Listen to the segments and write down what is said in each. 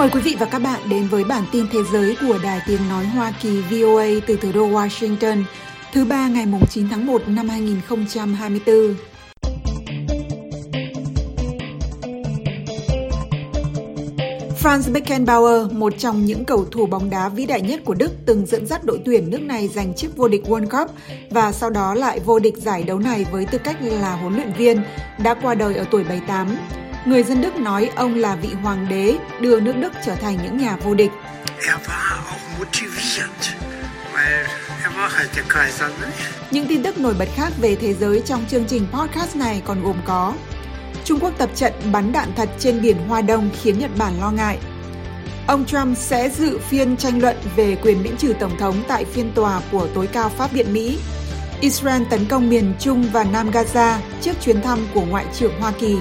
Mời quý vị và các bạn đến với bản tin thế giới của Đài Tiếng Nói Hoa Kỳ VOA từ thủ đô Washington, thứ ba ngày 9 tháng 1 năm 2024. Franz Beckenbauer, một trong những cầu thủ bóng đá vĩ đại nhất của Đức, từng dẫn dắt đội tuyển nước này giành chức vô địch World Cup và sau đó lại vô địch giải đấu này với tư cách là huấn luyện viên, đã qua đời ở tuổi 78. Người dân Đức nói ông là vị hoàng đế, đưa nước Đức trở thành những nhà vô địch. Những tin tức nổi bật khác về thế giới trong chương trình podcast này còn gồm có Trung Quốc tập trận bắn đạn thật trên biển Hoa Đông khiến Nhật Bản lo ngại. Ông Trump sẽ dự phiên tranh luận về quyền miễn trừ Tổng thống tại phiên tòa của tối cao Pháp Viện Mỹ. Israel tấn công miền Trung và Nam Gaza trước chuyến thăm của Ngoại trưởng Hoa Kỳ.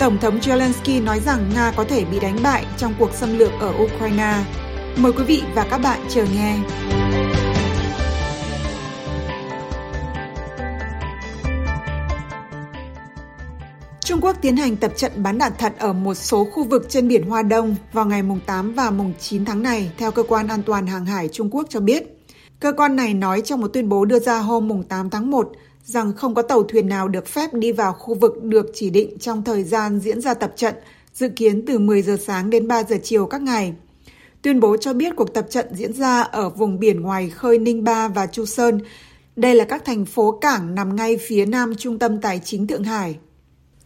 Tổng thống Zelensky nói rằng Nga có thể bị đánh bại trong cuộc xâm lược ở Ukraine. Mời quý vị và các bạn chờ nghe. Trung Quốc tiến hành tập trận bắn đạn thật ở một số khu vực trên biển Hoa Đông vào ngày mùng 8 và mùng 9 tháng này, theo Cơ quan An toàn Hàng hải Trung Quốc cho biết. Cơ quan này nói trong một tuyên bố đưa ra hôm mùng 8 tháng 1 rằng không có tàu thuyền nào được phép đi vào khu vực được chỉ định trong thời gian diễn ra tập trận, dự kiến từ 10 giờ sáng đến 3 giờ chiều các ngày. Tuyên bố cho biết cuộc tập trận diễn ra ở vùng biển ngoài khơi Ninh Ba và Chu Sơn. Đây là các thành phố cảng nằm ngay phía nam trung tâm tài chính Thượng Hải.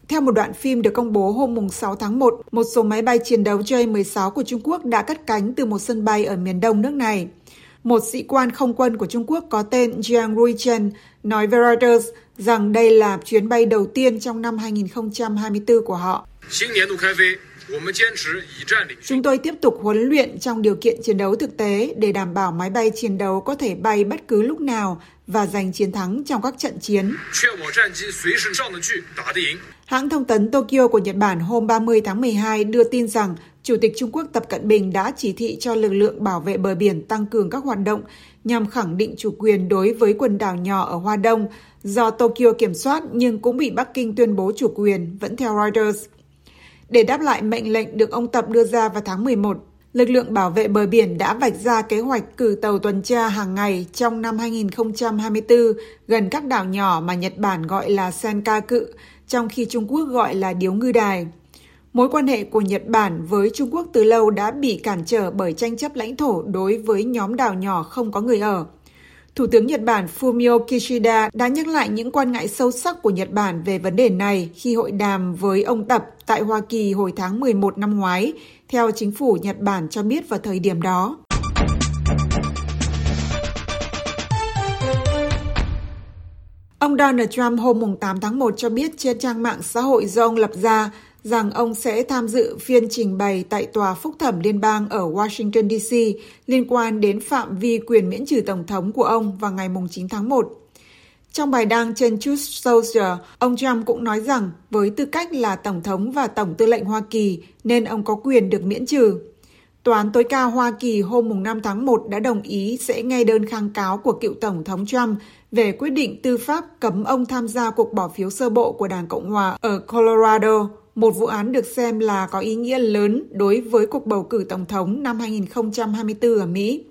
Theo một đoạn phim được công bố hôm 6 tháng 1, một số máy bay chiến đấu J-16 của Trung Quốc đã cất cánh từ một sân bay ở miền đông nước này. Một sĩ quan không quân của Trung Quốc có tên Jiang Ruichen nói với Reuters rằng đây là chuyến bay đầu tiên trong năm 2024 của họ. Chúng tôi tiếp tục huấn luyện trong điều kiện chiến đấu thực tế để đảm bảo máy bay chiến đấu có thể bay bất cứ lúc nào và giành chiến thắng trong các trận chiến. Hãng thông tấn Tokyo của Nhật Bản hôm 30 tháng 12 đưa tin rằng Chủ tịch Trung Quốc Tập Cận Bình đã chỉ thị cho lực lượng bảo vệ bờ biển tăng cường các hoạt động nhằm khẳng định chủ quyền đối với quần đảo nhỏ ở Hoa Đông do Tokyo kiểm soát nhưng cũng bị Bắc Kinh tuyên bố chủ quyền, vẫn theo Reuters. Để đáp lại mệnh lệnh được ông Tập đưa ra vào tháng 11, lực lượng bảo vệ bờ biển đã vạch ra kế hoạch cử tàu tuần tra hàng ngày trong năm 2024 gần các đảo nhỏ mà Nhật Bản gọi là Senkaku, trong khi Trung Quốc gọi là Điếu Ngư Đài. Mối quan hệ của Nhật Bản với Trung Quốc từ lâu đã bị cản trở bởi tranh chấp lãnh thổ đối với nhóm đảo nhỏ không có người ở. Thủ tướng Nhật Bản Fumio Kishida đã nhắc lại những quan ngại sâu sắc của Nhật Bản về vấn đề này khi hội đàm với ông Tập tại Hoa Kỳ hồi tháng 11 năm ngoái, theo chính phủ Nhật Bản cho biết vào thời điểm đó. Ông Donald Trump hôm 8 tháng 1 cho biết trên trang mạng xã hội do ông lập ra rằng ông sẽ tham dự phiên trình bày tại Tòa Phúc thẩm Liên bang ở Washington, D.C. liên quan đến phạm vi quyền miễn trừ Tổng thống của ông vào ngày 9 tháng 1. Trong bài đăng trên Truth Social, ông Trump cũng nói rằng với tư cách là Tổng thống và Tổng tư lệnh Hoa Kỳ nên ông có quyền được miễn trừ. Tòa án tối cao Hoa Kỳ hôm 5 tháng 1 đã đồng ý sẽ nghe đơn kháng cáo của cựu Tổng thống Trump về quyết định tư pháp cấm ông tham gia cuộc bỏ phiếu sơ bộ của Đảng Cộng Hòa ở Colorado một vụ án được xem là có ý nghĩa lớn đối với cuộc bầu cử tổng thống năm 2024 ở Mỹ.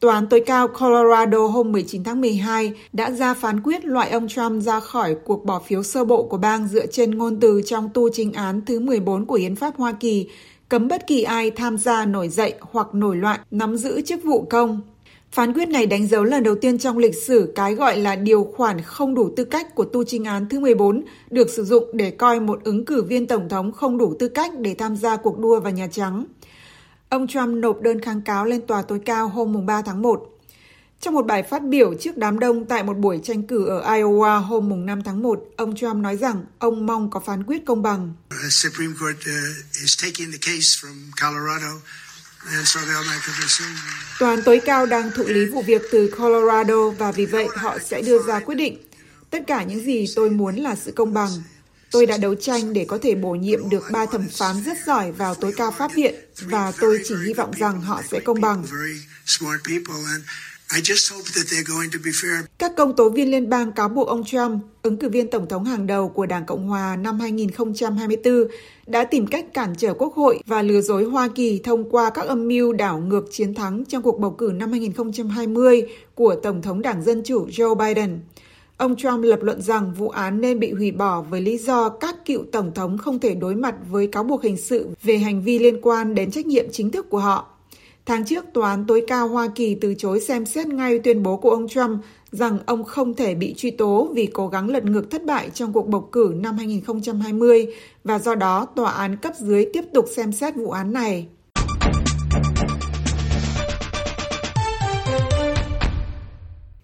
Tòa án tối cao Colorado hôm 19 tháng 12 đã ra phán quyết loại ông Trump ra khỏi cuộc bỏ phiếu sơ bộ của bang dựa trên ngôn từ trong tu chính án thứ 14 của Hiến pháp Hoa Kỳ, cấm bất kỳ ai tham gia nổi dậy hoặc nổi loạn nắm giữ chức vụ công Phán quyết này đánh dấu lần đầu tiên trong lịch sử cái gọi là điều khoản không đủ tư cách của tu trinh án thứ 14 được sử dụng để coi một ứng cử viên tổng thống không đủ tư cách để tham gia cuộc đua vào Nhà Trắng. Ông Trump nộp đơn kháng cáo lên tòa tối cao hôm 3 tháng 1. Trong một bài phát biểu trước đám đông tại một buổi tranh cử ở Iowa hôm 5 tháng 1, ông Trump nói rằng ông mong có phán quyết công bằng. Tòa án tối cao đang thụ lý vụ việc từ Colorado và vì vậy họ sẽ đưa ra quyết định. Tất cả những gì tôi muốn là sự công bằng. Tôi đã đấu tranh để có thể bổ nhiệm được ba thẩm phán rất giỏi vào tối cao pháp viện và tôi chỉ hy vọng rằng họ sẽ công bằng. Các công tố viên liên bang cáo buộc ông Trump, ứng cử viên tổng thống hàng đầu của Đảng Cộng hòa năm 2024, đã tìm cách cản trở Quốc hội và lừa dối Hoa Kỳ thông qua các âm mưu đảo ngược chiến thắng trong cuộc bầu cử năm 2020 của Tổng thống Đảng Dân Chủ Joe Biden. Ông Trump lập luận rằng vụ án nên bị hủy bỏ với lý do các cựu tổng thống không thể đối mặt với cáo buộc hình sự về hành vi liên quan đến trách nhiệm chính thức của họ. Tháng trước, Tòa án tối cao Hoa Kỳ từ chối xem xét ngay tuyên bố của ông Trump rằng ông không thể bị truy tố vì cố gắng lật ngược thất bại trong cuộc bầu cử năm 2020 và do đó tòa án cấp dưới tiếp tục xem xét vụ án này.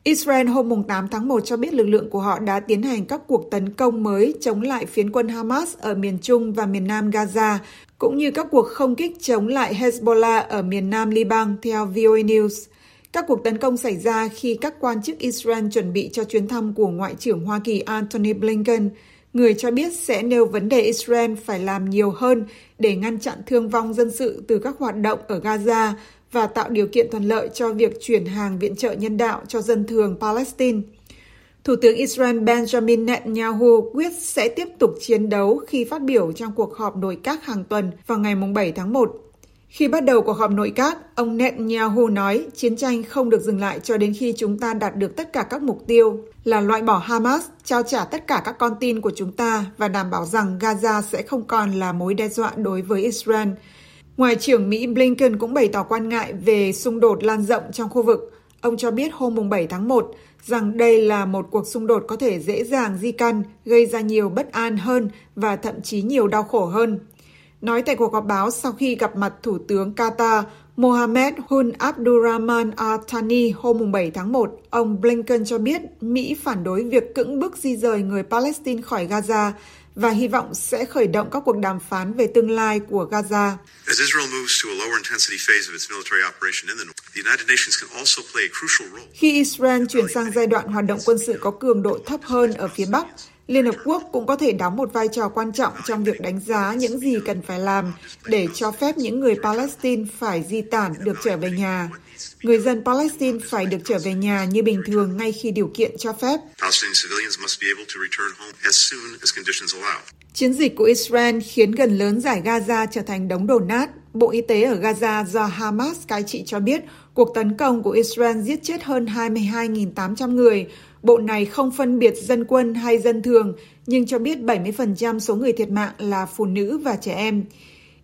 Israel hôm 8 tháng 1 cho biết lực lượng của họ đã tiến hành các cuộc tấn công mới chống lại phiến quân Hamas ở miền Trung và miền Nam Gaza, cũng như các cuộc không kích chống lại Hezbollah ở miền Nam Liban, theo VOA News. Các cuộc tấn công xảy ra khi các quan chức Israel chuẩn bị cho chuyến thăm của Ngoại trưởng Hoa Kỳ Antony Blinken, người cho biết sẽ nêu vấn đề Israel phải làm nhiều hơn để ngăn chặn thương vong dân sự từ các hoạt động ở Gaza và tạo điều kiện thuận lợi cho việc chuyển hàng viện trợ nhân đạo cho dân thường Palestine. Thủ tướng Israel Benjamin Netanyahu quyết sẽ tiếp tục chiến đấu khi phát biểu trong cuộc họp nội các hàng tuần vào ngày 7 tháng 1. Khi bắt đầu cuộc họp nội các, ông Netanyahu nói chiến tranh không được dừng lại cho đến khi chúng ta đạt được tất cả các mục tiêu là loại bỏ Hamas, trao trả tất cả các con tin của chúng ta và đảm bảo rằng Gaza sẽ không còn là mối đe dọa đối với Israel. Ngoại trưởng Mỹ Blinken cũng bày tỏ quan ngại về xung đột lan rộng trong khu vực. Ông cho biết hôm 7 tháng 1 rằng đây là một cuộc xung đột có thể dễ dàng di căn, gây ra nhiều bất an hơn và thậm chí nhiều đau khổ hơn. Nói tại cuộc họp báo sau khi gặp mặt Thủ tướng Qatar Mohammed Hun Abdurrahman Al Thani hôm 7 tháng 1, ông Blinken cho biết Mỹ phản đối việc cưỡng bức di rời người Palestine khỏi Gaza và hy vọng sẽ khởi động các cuộc đàm phán về tương lai của Gaza. Khi Israel chuyển sang giai đoạn hoạt động quân sự có cường độ thấp hơn ở phía Bắc, Liên Hợp Quốc cũng có thể đóng một vai trò quan trọng trong việc đánh giá những gì cần phải làm để cho phép những người Palestine phải di tản được trở về nhà. Người dân Palestine phải được trở về nhà như bình thường ngay khi điều kiện cho phép. Chiến dịch của Israel khiến gần lớn giải Gaza trở thành đống đổ nát. Bộ Y tế ở Gaza do Hamas cai trị cho biết cuộc tấn công của Israel giết chết hơn 22.800 người. Bộ này không phân biệt dân quân hay dân thường, nhưng cho biết 70% số người thiệt mạng là phụ nữ và trẻ em.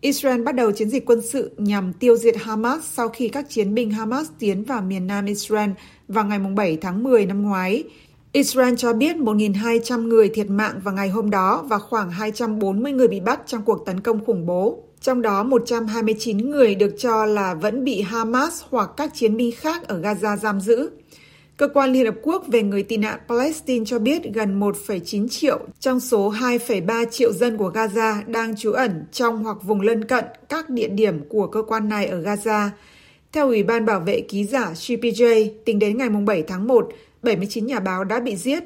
Israel bắt đầu chiến dịch quân sự nhằm tiêu diệt Hamas sau khi các chiến binh Hamas tiến vào miền nam Israel vào ngày 7 tháng 10 năm ngoái. Israel cho biết 1.200 người thiệt mạng vào ngày hôm đó và khoảng 240 người bị bắt trong cuộc tấn công khủng bố. Trong đó 129 người được cho là vẫn bị Hamas hoặc các chiến binh khác ở Gaza giam giữ. Cơ quan Liên Hợp Quốc về người tị nạn Palestine cho biết gần 1,9 triệu trong số 2,3 triệu dân của Gaza đang trú ẩn trong hoặc vùng lân cận các địa điểm của cơ quan này ở Gaza. Theo Ủy ban Bảo vệ Ký giả CPJ, tính đến ngày 7 tháng 1, 79 nhà báo đã bị giết.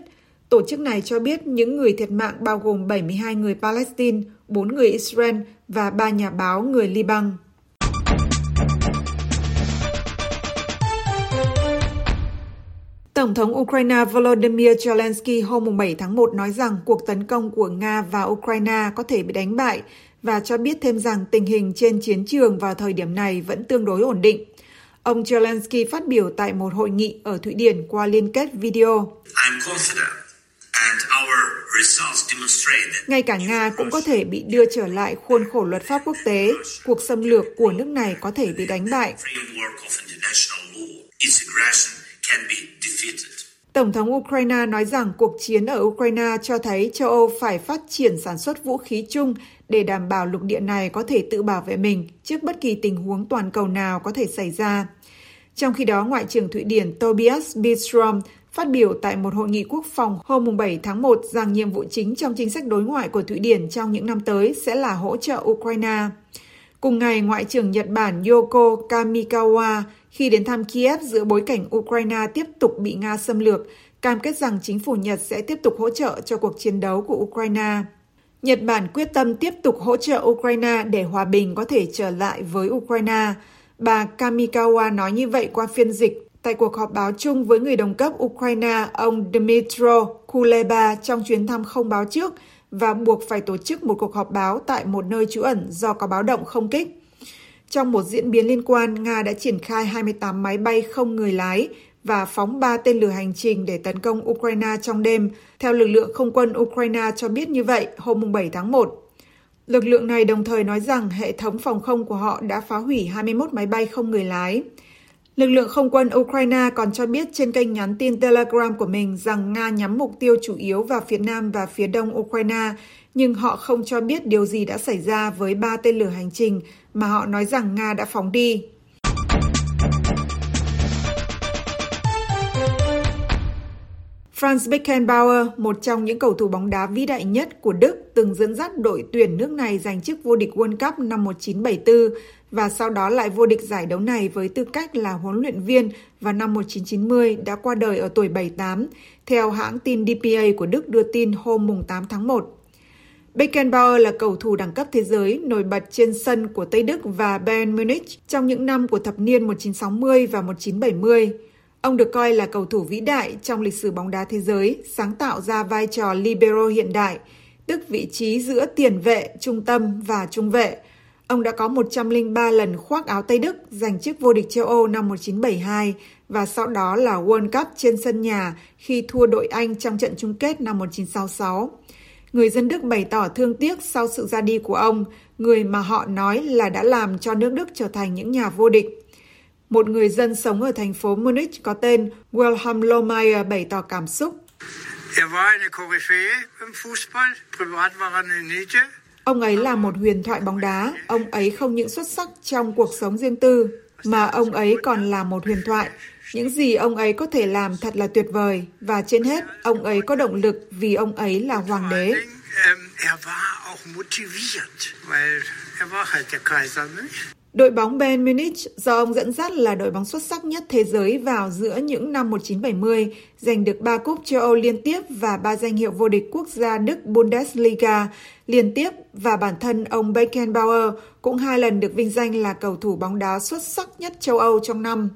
Tổ chức này cho biết những người thiệt mạng bao gồm 72 người Palestine, 4 người Israel và 3 nhà báo người Liban. Tổng thống Ukraine Volodymyr Zelensky hôm 7 tháng 1 nói rằng cuộc tấn công của Nga vào Ukraine có thể bị đánh bại và cho biết thêm rằng tình hình trên chiến trường vào thời điểm này vẫn tương đối ổn định. Ông Zelensky phát biểu tại một hội nghị ở Thụy Điển qua liên kết video. Ngay cả Nga cũng có thể bị đưa trở lại khuôn khổ luật pháp quốc tế. Cuộc xâm lược của nước này có thể bị đánh bại. Tổng thống Ukraine nói rằng cuộc chiến ở Ukraine cho thấy châu Âu phải phát triển sản xuất vũ khí chung để đảm bảo lục địa này có thể tự bảo vệ mình trước bất kỳ tình huống toàn cầu nào có thể xảy ra. Trong khi đó, Ngoại trưởng Thụy Điển Tobias Billström phát biểu tại một hội nghị quốc phòng hôm 7 tháng 1 rằng nhiệm vụ chính trong chính sách đối ngoại của Thụy Điển trong những năm tới sẽ là hỗ trợ Ukraine. Cùng ngày, Ngoại trưởng Nhật Bản Yoko Kamikawa khi đến thăm Kiev giữa bối cảnh Ukraine tiếp tục bị Nga xâm lược, cam kết rằng chính phủ Nhật sẽ tiếp tục hỗ trợ cho cuộc chiến đấu của Ukraine. Nhật Bản quyết tâm tiếp tục hỗ trợ Ukraine để hòa bình có thể trở lại với Ukraine. Bà Kamikawa nói như vậy qua phiên dịch Tại cuộc họp báo chung với người đồng cấp Ukraine, ông Dmytro Kuleba trong chuyến thăm không báo trước và buộc phải tổ chức một cuộc họp báo tại một nơi trú ẩn do có báo động không kích. Trong một diễn biến liên quan, Nga đã triển khai 28 máy bay không người lái và phóng 3 tên lửa hành trình để tấn công Ukraine trong đêm, theo lực lượng không quân Ukraine cho biết như vậy hôm 7 tháng 1. Lực lượng này đồng thời nói rằng hệ thống phòng không của họ đã phá hủy 21 máy bay không người lái. Lực lượng không quân Ukraine còn cho biết trên kênh nhắn tin Telegram của mình rằng Nga nhắm mục tiêu chủ yếu vào phía nam và phía đông Ukraine, nhưng họ không cho biết điều gì đã xảy ra với ba tên lửa hành trình mà họ nói rằng Nga đã phóng đi. Franz Beckenbauer, một trong những cầu thủ bóng đá vĩ đại nhất của Đức, từng dẫn dắt đội tuyển nước này giành chức vô địch World Cup năm 1974 và sau đó lại vô địch giải đấu này với tư cách là huấn luyện viên vào năm 1990 đã qua đời ở tuổi 78, theo hãng tin DPA của Đức đưa tin hôm 8 tháng 1. Beckenbauer là cầu thủ đẳng cấp thế giới nổi bật trên sân của Tây Đức và Bayern Munich trong những năm của thập niên 1960 và 1970. Ông được coi là cầu thủ vĩ đại trong lịch sử bóng đá thế giới, sáng tạo ra vai trò libero hiện đại, tức vị trí giữa tiền vệ, trung tâm và trung vệ. Ông đã có 103 lần khoác áo Tây Đức giành chức vô địch châu Âu năm 1972 và sau đó là World Cup trên sân nhà khi thua đội Anh trong trận chung kết năm 1966. Người dân Đức bày tỏ thương tiếc sau sự ra đi của ông, người mà họ nói là đã làm cho nước Đức trở thành những nhà vô địch. Một người dân sống ở thành phố Munich có tên Wilhelm Lohmeier bày tỏ cảm xúc. Er ông ấy là một huyền thoại bóng đá, ông ấy không những xuất sắc trong cuộc sống riêng tư, mà ông ấy còn là một huyền thoại. Những gì ông ấy có thể làm thật là tuyệt vời, và trên hết, ông ấy có động lực vì ông ấy là hoàng đế. Đội bóng Bayern Munich do ông dẫn dắt là đội bóng xuất sắc nhất thế giới vào giữa những năm 1970, giành được 3 cúp châu Âu liên tiếp và 3 danh hiệu vô địch quốc gia Đức Bundesliga liên tiếp và bản thân ông Beckenbauer cũng hai lần được vinh danh là cầu thủ bóng đá xuất sắc nhất châu Âu trong năm.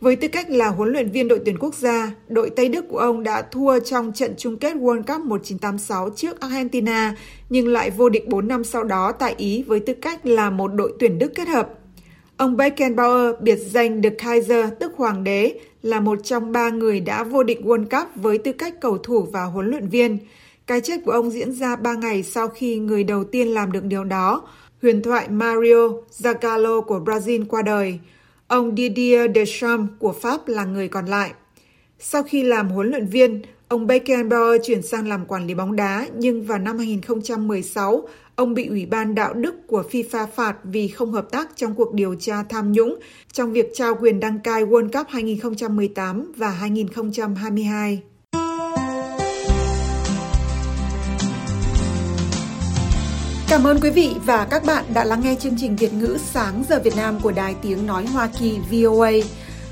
Với tư cách là huấn luyện viên đội tuyển quốc gia, đội Tây Đức của ông đã thua trong trận chung kết World Cup 1986 trước Argentina, nhưng lại vô địch 4 năm sau đó tại Ý với tư cách là một đội tuyển Đức kết hợp. Ông Beckenbauer, biệt danh The Kaiser, tức Hoàng đế, là một trong ba người đã vô địch World Cup với tư cách cầu thủ và huấn luyện viên. Cái chết của ông diễn ra ba ngày sau khi người đầu tiên làm được điều đó, huyền thoại Mario Zagallo của Brazil qua đời. Ông Didier Deschamps của Pháp là người còn lại. Sau khi làm huấn luyện viên, ông Beckenbauer chuyển sang làm quản lý bóng đá, nhưng vào năm 2016, ông bị Ủy ban Đạo đức của FIFA phạt vì không hợp tác trong cuộc điều tra tham nhũng trong việc trao quyền đăng cai World Cup 2018 và 2022. Cảm ơn quý vị và các bạn đã lắng nghe chương trình Việt ngữ sáng giờ Việt Nam của Đài Tiếng Nói Hoa Kỳ VOA.